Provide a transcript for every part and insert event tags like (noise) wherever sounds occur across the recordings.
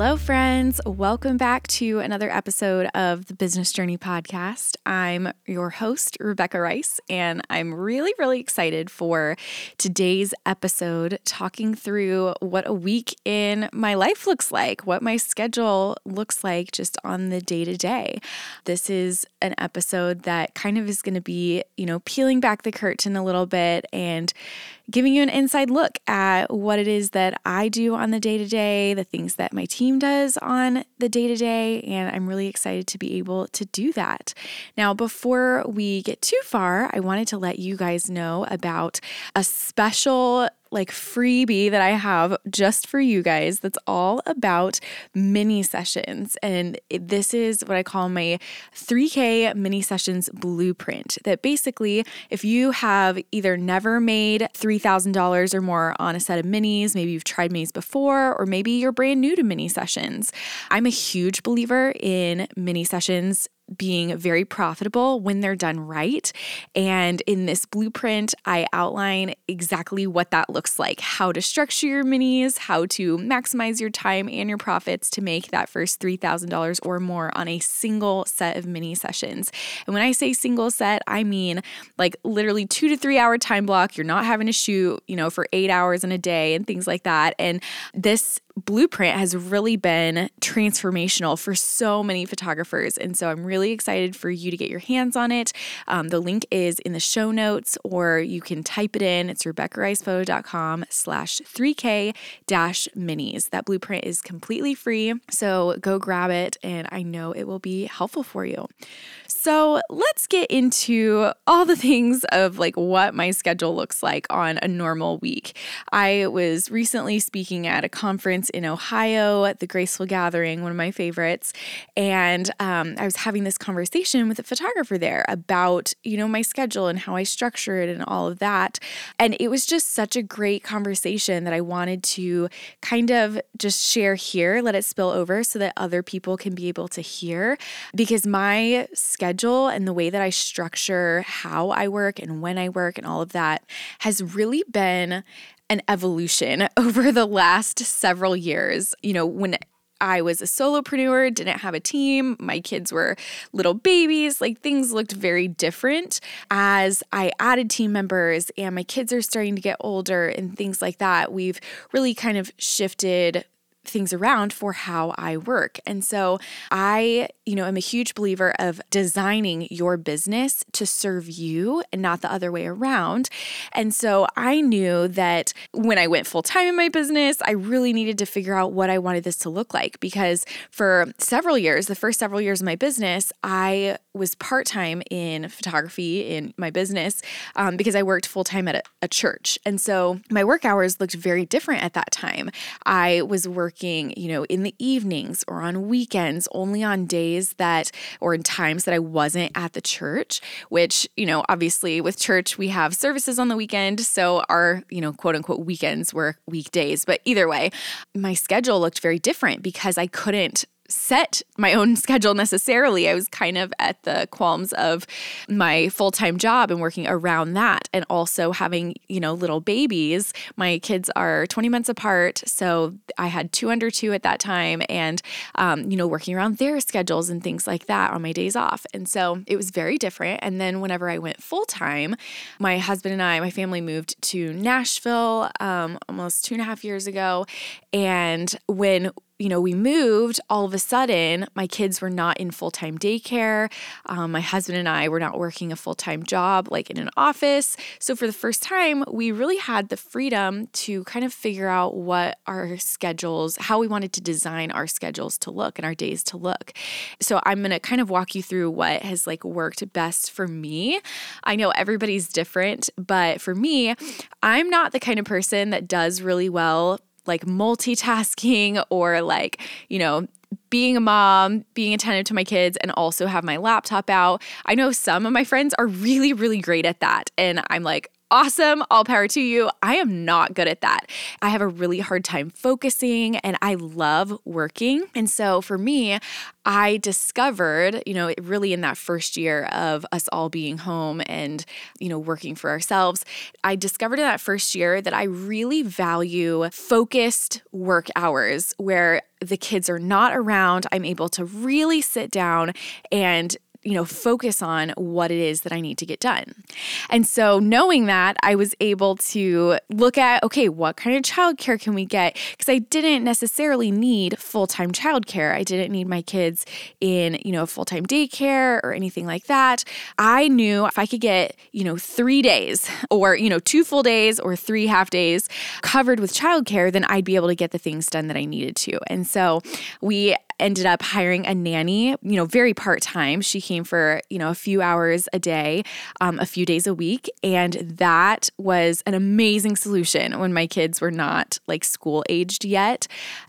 Hello, friends. Welcome back to another episode of the Business Journey Podcast. I'm your host, Rebecca Rice, and I'm really, really excited for today's episode, talking through what a week in my life looks like, what my schedule looks like just on the day to day. This is an episode that kind of is going to be, you know, peeling back the curtain a little bit and giving you an inside look at what it is that I do on the day to day, the things that my team does on the day to day, and I'm really excited to be able to do that. Now, before we get too far, I wanted to let you guys know about a special like freebie that I have just for you guys that's all about mini sessions. And this is what I call my 3K mini sessions blueprint. That basically, if you have either never made $3,000 or more on a set of minis, maybe you've tried minis before, or maybe you're brand new to mini sessions, I'm a huge believer in mini sessions being very profitable when they're done right. And in this blueprint, I outline exactly what that looks like how to structure your minis, how to maximize your time and your profits to make that first $3,000 or more on a single set of mini sessions. And when I say single set, I mean like literally two to three hour time block. You're not having to shoot, you know, for eight hours in a day and things like that. And this blueprint has really been transformational for so many photographers. And so I'm really excited for you to get your hands on it. Um, the link is in the show notes, or you can type it in. It's RebeccaRicePhoto.com slash 3K dash minis. That blueprint is completely free. So go grab it, and I know it will be helpful for you. So let's get into all the things of like what my schedule looks like on a normal week. I was recently speaking at a conference in Ohio at the Graceful Gathering, one of my favorites, and um, I was having this conversation with a photographer there about you know my schedule and how I structure it and all of that, and it was just such a great conversation that I wanted to kind of just share here, let it spill over so that other people can be able to hear because my schedule schedule and the way that I structure how I work and when I work and all of that has really been an evolution (laughs) over the last several years. You know, when I was a solopreneur, didn't have a team. My kids were little babies. Like things looked very different as I added team members and my kids are starting to get older and things like that. We've really kind of shifted things around for how I work. And so I, you know, am a huge believer of designing your business to serve you and not the other way around. And so I knew that when I went full time in my business, I really needed to figure out what I wanted this to look like because for several years, the first several years of my business, I was part time in photography in my business um, because I worked full time at a, a church. And so my work hours looked very different at that time. I was working you know, in the evenings or on weekends, only on days that or in times that I wasn't at the church, which, you know, obviously with church, we have services on the weekend. So our, you know, quote unquote weekends were weekdays. But either way, my schedule looked very different because I couldn't set my own (laughs) schedule necessarily. I was kind of at the qualms of my full time job and working around that, and also having, you know, little babies. My kids are 20 months apart. So I had two under two at that time, and, um, you know, working around their schedules and things like that on my days off. And so it was very different. And then whenever I went full time, my husband and I, my family moved to Nashville um, almost two and a half years ago. And when you know, we moved, all of a sudden, my kids were not in full time daycare. Um, my husband and I were not working a full time job like in an office. So, for the first time, we really had the freedom to kind of figure out what our schedules, how we wanted to design our schedules to look and our days to look. So, I'm going to kind of walk you through what has like worked best for me. I know everybody's different, but for me, I'm not the kind of person that does really well like multitasking (laughs) or like, you know, being a mom, being attentive to my kids, and also have my laptop out. I know some of my friends are really, really great at that. And I'm like, awesome. All power to you. I am not good at that. I have a really hard time focusing and I love working. And so for me, I discovered, you know, really in that first year of us all being home and, you know, working for ourselves, I discovered in that first year that I really value focused work hours where the kids are not around. I'm able to really sit down and you know, focus on what it is that I need to get done. And so, knowing that, I was able to look at okay, what kind of childcare can we get? Because I didn't necessarily need full time childcare. I didn't need my kids in, you know, full time daycare or anything like that. I knew if I could get, you know, three days or, you know, two full days or three half days covered with childcare, then I'd be able to get the things done that I needed to. And so, we ended up hiring a nanny, you know, very part time. She came for, you know, a few hours a day, um, a few days a week. And that was an amazing solution when my kids were not like school aged yet.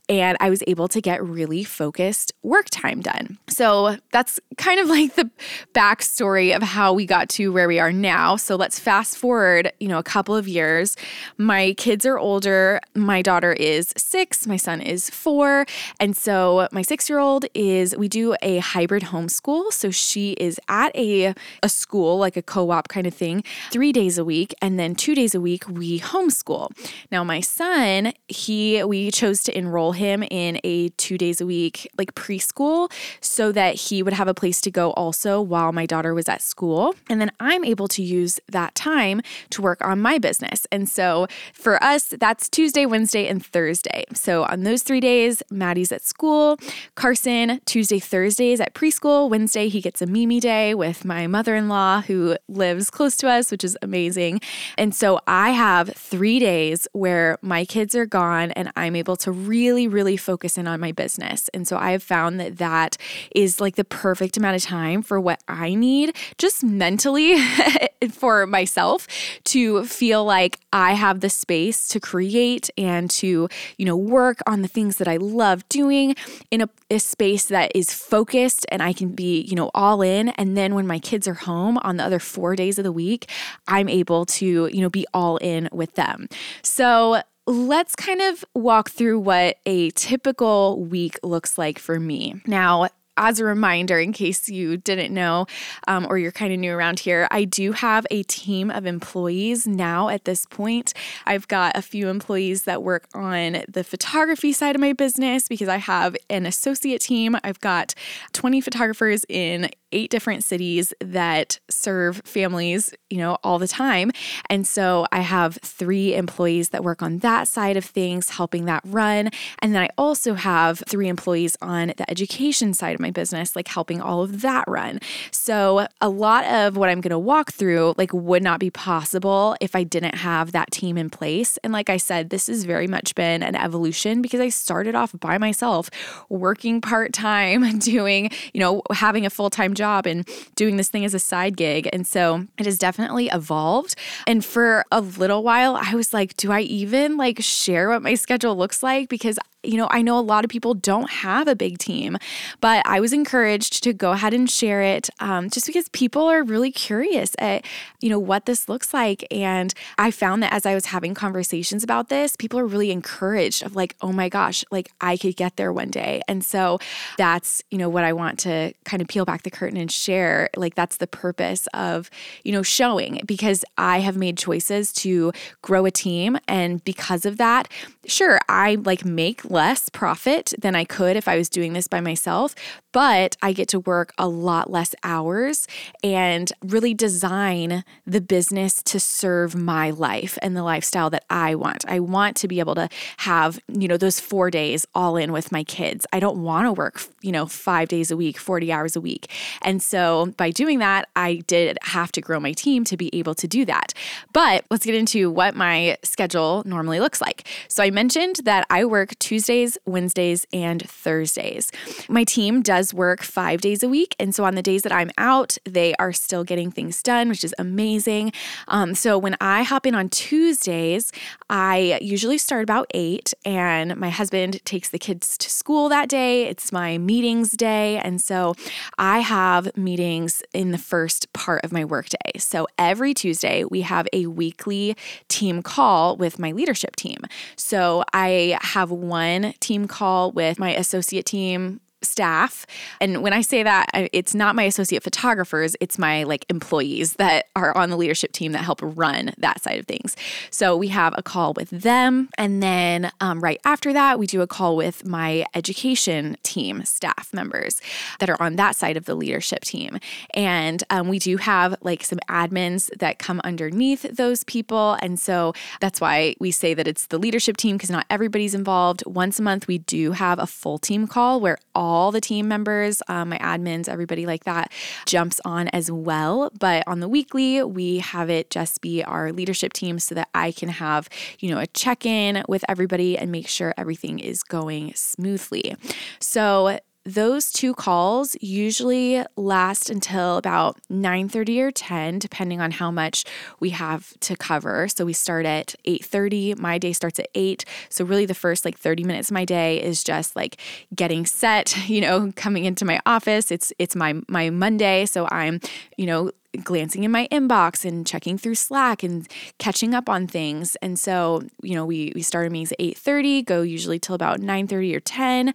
And I was able to get really focused work time done. So that's kind of (laughs) like the backstory of how we got to where we are now. So let's fast forward, you know, a couple of years. My kids are older. My daughter is six, my son is four. And so my six year old is, we do a hybrid homeschool. So she is at a, a school, like a co op kind of thing, three days a week. And then two days a week, we homeschool. Now, my son, he, we chose to enroll him in a two days a week, like preschool, so that he would have a place to go also while my daughter was at school. And then I'm able to use that time to work on my business. And so for us, that's Tuesday, Wednesday, and Thursday. So on those three days, Maddie's at school. Carson, Tuesday, Thursdays at preschool. Wednesday, he gets a Mimi day with my mother in law who lives close to us, which is amazing. And so I have three days where my kids are gone and I'm able to really, really focus in on my business. And so I have found that that is like the perfect amount of time for what I need just mentally (laughs) for myself to feel like I have the space to create and to, you know, work on the things that I love doing in a, a space that is focused and I can be, you know, all in. And then when my kids are home on the other four days of the week, I'm able to, you know, be all in with them. So let's kind of walk through what a typical week looks like for me. Now, as a reminder, in case you didn't know um, or you're kind of new around here, I do have a team of employees now at this point. I've got a few employees that work on the photography side of my business because I have an associate team. I've got 20 photographers in eight different cities that serve families, you know, all the time. And so I have three employees that work on that side of things, helping that run. And then I also have three employees on the education side of my business, like helping all of that run. So a lot of what I'm going to walk through, like, would not be possible if I didn't have that team in place. And like I said, this has very much been an evolution because I started off by myself, working part time, (laughs) doing, you know, having a full time job and doing this thing as a side gig. And so it has definitely evolved. And for a little while, I was like, do I even like share what my schedule looks like? Because you know, I know a lot of people don't have a big team, but I was encouraged to go ahead and share it um, just because people are really curious at, you know, what this looks like. And I found that as I was having conversations about this, people are really encouraged of like, oh my gosh, like I could get there one day. And so that's, you know, what I want to kind of peel back the curtain and share. Like that's the purpose of, you know, showing because I have made choices to grow a team. And because of that, sure, I like make less profit than I could if I was doing this by myself. But I get to work a lot less hours and really design the business to serve my life and the lifestyle that I want. I want to be able to have, you know, those 4 days all in with my kids. I don't want to work, you know, 5 days a week, 40 hours a week. And so by doing that, I did have to grow my team to be able to do that. But let's get into what my schedule normally looks like. So I mentioned that I work Tuesdays, Wednesdays, and Thursdays. My team does work 5 days a week, and so on the days that I'm out, they are still getting things done, which is amazing. Um, so when I hop in on Tuesdays, I usually start about 8 and my husband takes the kids to school that day. It's my meetings day, and so I have meetings in the first part of my workday. So every Tuesday, we have a weekly team call with my leadership team. So I have one team call with my associate team staff. And when I say that, it's not my associate photographers, it's my like employees that are on the leadership team that help run that side of things. So we have a call with them. And then um, right after that, we do a call with my education team staff members that are on that side of the leadership team. And um, we do have like some admins that come underneath those people. And so that's why we say that it's the leadership team because not everybody's involved. Once a month, we do have a full team call where all all the team members, um, my admins, everybody like that jumps on as well. But on the weekly, we have it just be our leadership team so that I can have, you know, a check in with everybody and make sure everything is going smoothly. So those two calls usually last until about 9:30 or 10 depending on how much we have to cover. So we start at 8:30. My day starts at 8. So really the first like 30 minutes of my day is just like getting set, (laughs) you know, coming into my office. It's it's my my Monday, so I'm, you know, glancing in my inbox and checking through Slack and catching up on things. And so, you know, we we start meetings at 8:30, go usually till about 9:30 or 10.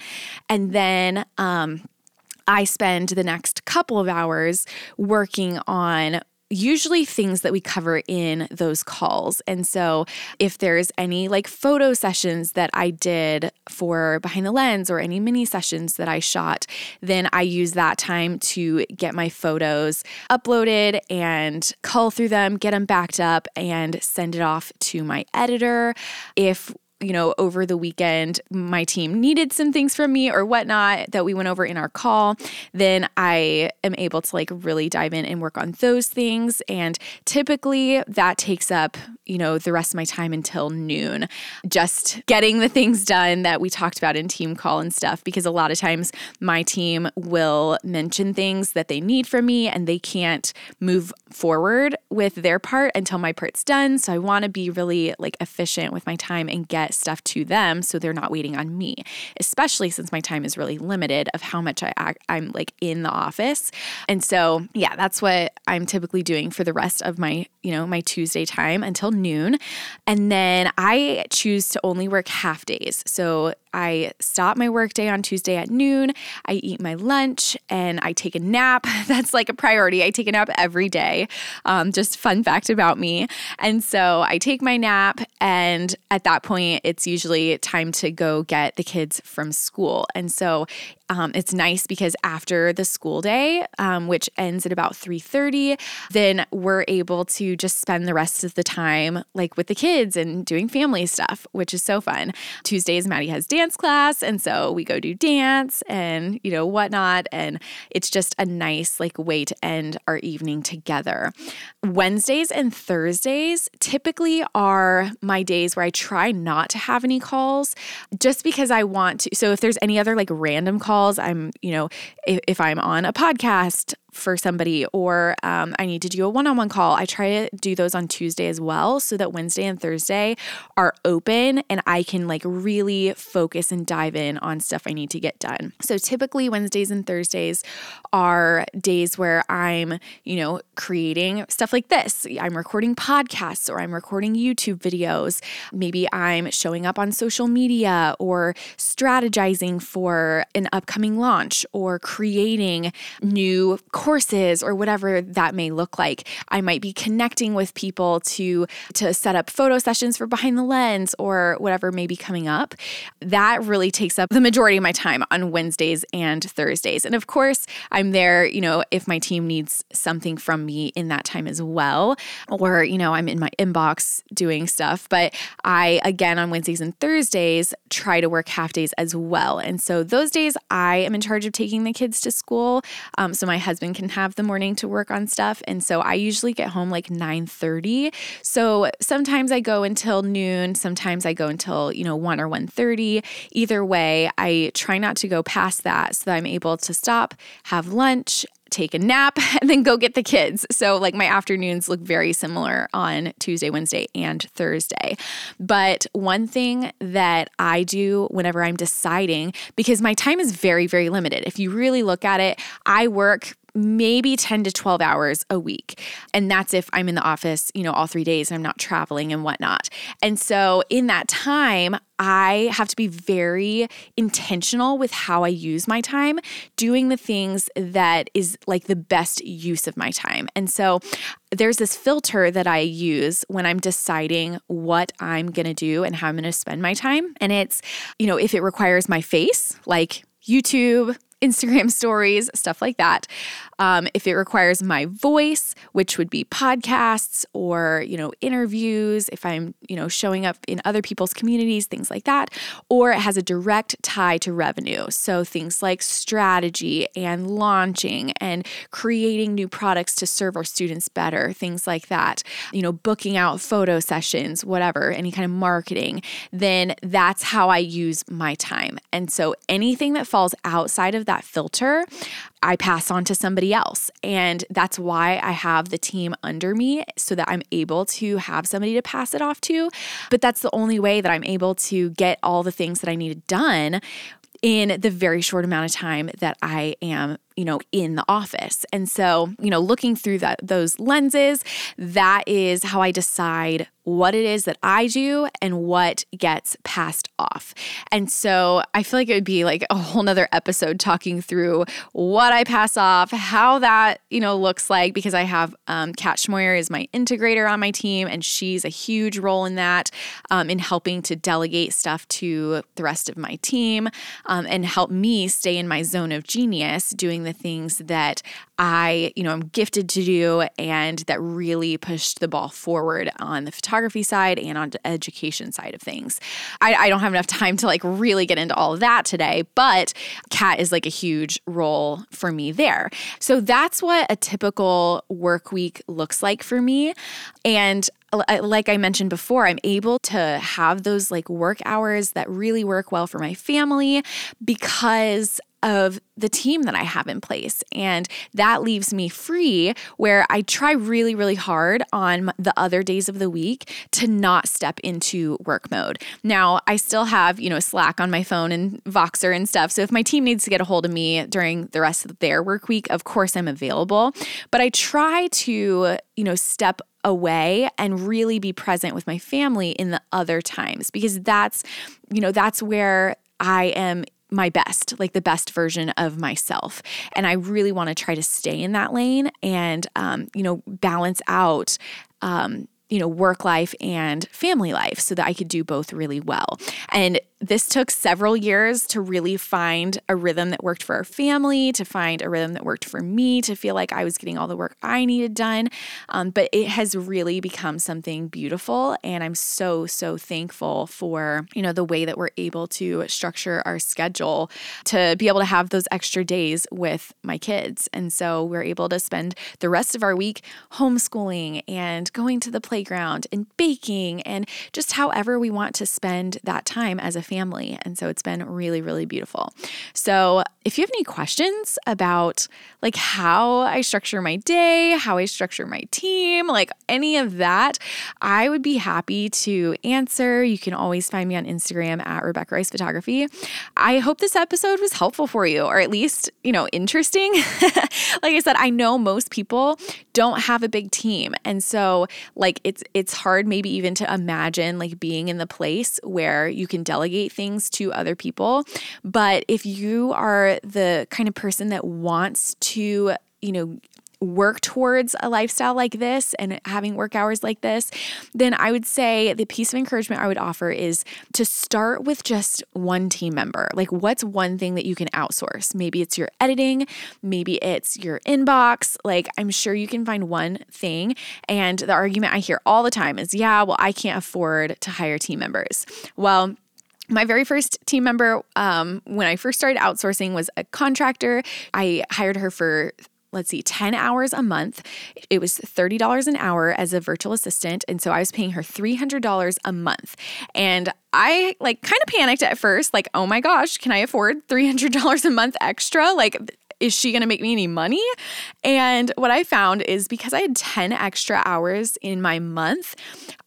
And then um I spend the next couple of hours working on usually things that we cover in those calls. And so, if there's any like photo sessions that I did for Behind the Lens or any mini sessions that I shot, then I use that time to get my photos uploaded and cull through them, get them backed up, and send it off to my editor. If you know, over the weekend, my team needed some things from me or whatnot that we went over in our call, then I am able to like really dive in and work on those things. And typically that takes up, you know, the rest of my time until noon, just getting the things done that we talked about in team call and stuff. Because a lot of times my team will mention things that they need from me and they can't move forward with their part until my part's done. So I want to be really like efficient with my time and get stuff to them so they're not waiting on me, especially since my time is really limited of how much I I'm like in the office. And so, yeah, that's what I'm typically doing for the rest of my, you know, my Tuesday time until noon. And then I choose to only work half days. So I stop my workday on Tuesday at noon. I eat my lunch and I take a nap. (laughs) That's like a priority. I take a nap every day. Um, just fun fact about me. And so I take my nap, and at that point, it's usually time to go get the kids from school. And so um, it's nice because after the school day, um, which ends at about 3:30, then we're able to just spend the rest of the time like with the kids and doing family stuff, which is so fun. Tuesdays, Maddie has dance class, and so we go do dance and you know whatnot, and it's just a nice like way to end our evening together. Wednesdays and Thursdays typically are my days where I try not to have any calls, just because I want to. So if there's any other like random calls calls. I'm, you know, if, if I'm on a podcast, for somebody or um, I need to do a one on one call, I try to do those on Tuesday as well so that Wednesday and Thursday are open and I can like really focus and dive in on stuff I need to get done. So typically, Wednesdays and Thursdays are days where I'm, you know, creating stuff like this. I'm recording podcasts or I'm recording YouTube videos. Maybe I'm showing up on social media or strategizing for an upcoming launch or creating new courses or whatever that may look like. I might be connecting with people to to set up photo sessions for behind the lens or whatever may be coming up. That really takes up the majority of my time on Wednesdays and Thursdays. And of course, I'm there, you know, if my team needs something from me in that time as well or, you know, I'm in my inbox doing stuff, but I again on Wednesdays and Thursdays try to work half days as well. And so those days I am in charge of taking the kids to school. Um, so my husband can have the morning to work on stuff. And so I usually get home like 9 30. So sometimes I go until noon, sometimes I go until, you know, 1 or 1 30. Either way, I try not to go past that so that I'm able to stop, have lunch, take a nap, (laughs) and then go get the kids. So, like, my afternoons look very similar on Tuesday, Wednesday, and Thursday. But one thing that I do whenever I'm deciding, because my time is very, very limited, if you really look at it, I work maybe 10 to 12 hours a week. And that's if I'm in the office, you know, all three days and I'm not traveling and whatnot. And so in that time, I have to be very intentional with how I use my time, doing the things that is like the best use of my time. And so there's this filter that I use when I'm deciding what I'm going to do and how I'm going to spend my time. And it's, you know, if it requires my face, like YouTube, Instagram (laughs) stories, stuff like that. Um, if it requires my voice, which would be podcasts or, you know, interviews, if I'm, you know, showing up in other people's communities, things like that, or it has a direct tie to revenue. So things like strategy and launching and creating new products to serve our students better, things like that, you know, booking out photo sessions, whatever, any kind of marketing, then that's how I use my time. And so anything that falls outside of that filter, I pass on to somebody else. And that's why I have the team under me so that I'm able to have somebody to pass it off to. But that's the only way that I'm able to get all the things that I needed done in the very short amount of time that I am you know in the office and so you know looking through that those lenses that is how i decide what it is that I do and what gets passed off. And so I feel like it would be like a whole nother episode talking through what I pass off, how that, you know, looks like because I have um, Kat Schmoyer is my integrator on my team and she's a huge role in that um, in helping to delegate stuff to the rest of my team um, and help me stay in my zone of genius doing the things that I, you know, I'm gifted to do and that really pushed the ball forward on the photography side and on the education side of things. I, I don't have enough time to like really get into all of that today, but Kat is like a huge role for me there. So that's what a typical work week looks like for me. And uh, uh, like I mentioned before, I'm able to have those like work hours that really work well for my family because of the team that I have in place. And that leaves me free where I try really, really hard on the other days of the week to not step into work mode. Now, I still have, you know, Slack on my phone and Voxer and stuff. So if my team needs to get a hold of me during the rest of their work week, of course I'm available. But I try to, you know, step away and really be present with my family in the other times because that's you know that's where I am my best, like the best version of myself. And I really want to try to stay in that lane and, um, you know, balance out um, you know, work life and family life so that I could do both really well. And this took several years to really find a rhythm that worked for our family, to find a rhythm that worked for me, to feel like I was getting all the work I needed done. Um, but it has really become something beautiful. And I'm so, so thankful for, you know, the way that we're able to structure our schedule to be able to have those extra days with my kids. And so we're able to spend the rest of our week homeschooling and going to the playground and baking and just however we want to spend that time as a family. And so it's been really, really beautiful. So if you have any questions about like how I structure my day, how I structure my team, like any of that, I would be happy to answer. You can always find me on Instagram at Rebecca Rice Photography. I hope this episode was helpful for you, or at least, you know, interesting. (laughs) like I said, I know most people don't have a big team. And so like it's it's hard maybe even to imagine like being in the place where you can delegate things to other people. But if you are the kind of person that wants to you know, work towards a lifestyle like this and having work hours like this, then I would say the piece of encouragement I would offer is to start with just one team member. Like, what's one thing that you can outsource? Maybe it's your editing, maybe it's your inbox. Like, I'm sure you can find one thing. And the argument I hear all the time is, yeah, well, I can't afford to hire team members. Well, my very first team member um, when i first started outsourcing was a contractor i hired her for let's see, 10 hours a month. It was $30 an hour as a virtual assistant. And so I was paying her $300 a month. And I like kind of panicked at first, like, oh my gosh, can I afford $300 a month extra? Like, is she going to make me any money? And what I found is because I had 10 extra hours in my month,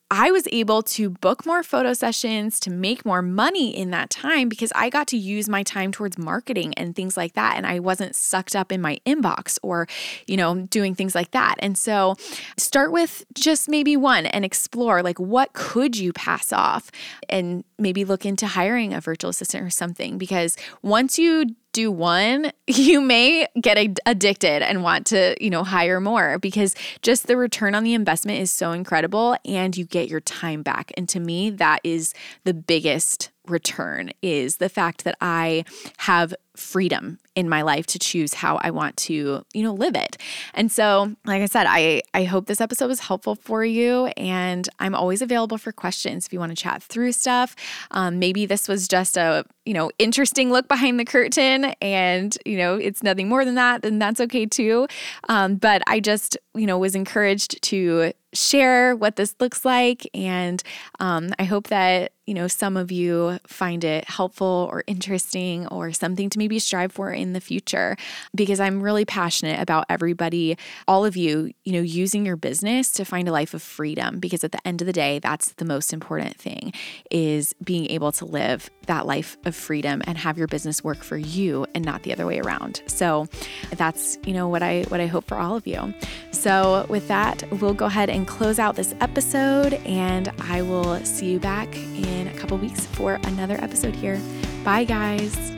I was able to book more photo sessions to make more money in that time because I got to use my time towards marketing and things like that. And I wasn't sucked up in my inbox or, you know, doing things like that. And so start with just maybe one and explore like what could you pass off and maybe look into hiring a virtual assistant or something because once you do one, (laughs) you may get addicted and want to, you know, hire more because just the return on the investment is so incredible and you get your time back. And to me, that is the biggest return is the fact that I have freedom in my life to choose how I want to, you know, live it. And so, like I said, I I hope this episode was helpful for you and I'm always available for questions if you want to chat through stuff. Um, maybe this was just a, you know, interesting look behind the curtain and, you know, it's nothing more than that, then that's okay too. Um, but I just, you know, was encouraged to share what this looks like. And um, I hope that, you know, some of you find it helpful or interesting or something to maybe strive for in the future because I'm really passionate about everybody, all of you, you know, using your business to find a life of freedom because at the end of the day, that's the most important thing is being able to live that life of freedom and have your business work for you and not the other way around. So that's, you know, what I what I hope for all of you. So with that, we'll go ahead and close out this episode. And I will see you back in a couple weeks for another episode here. Bye, guys.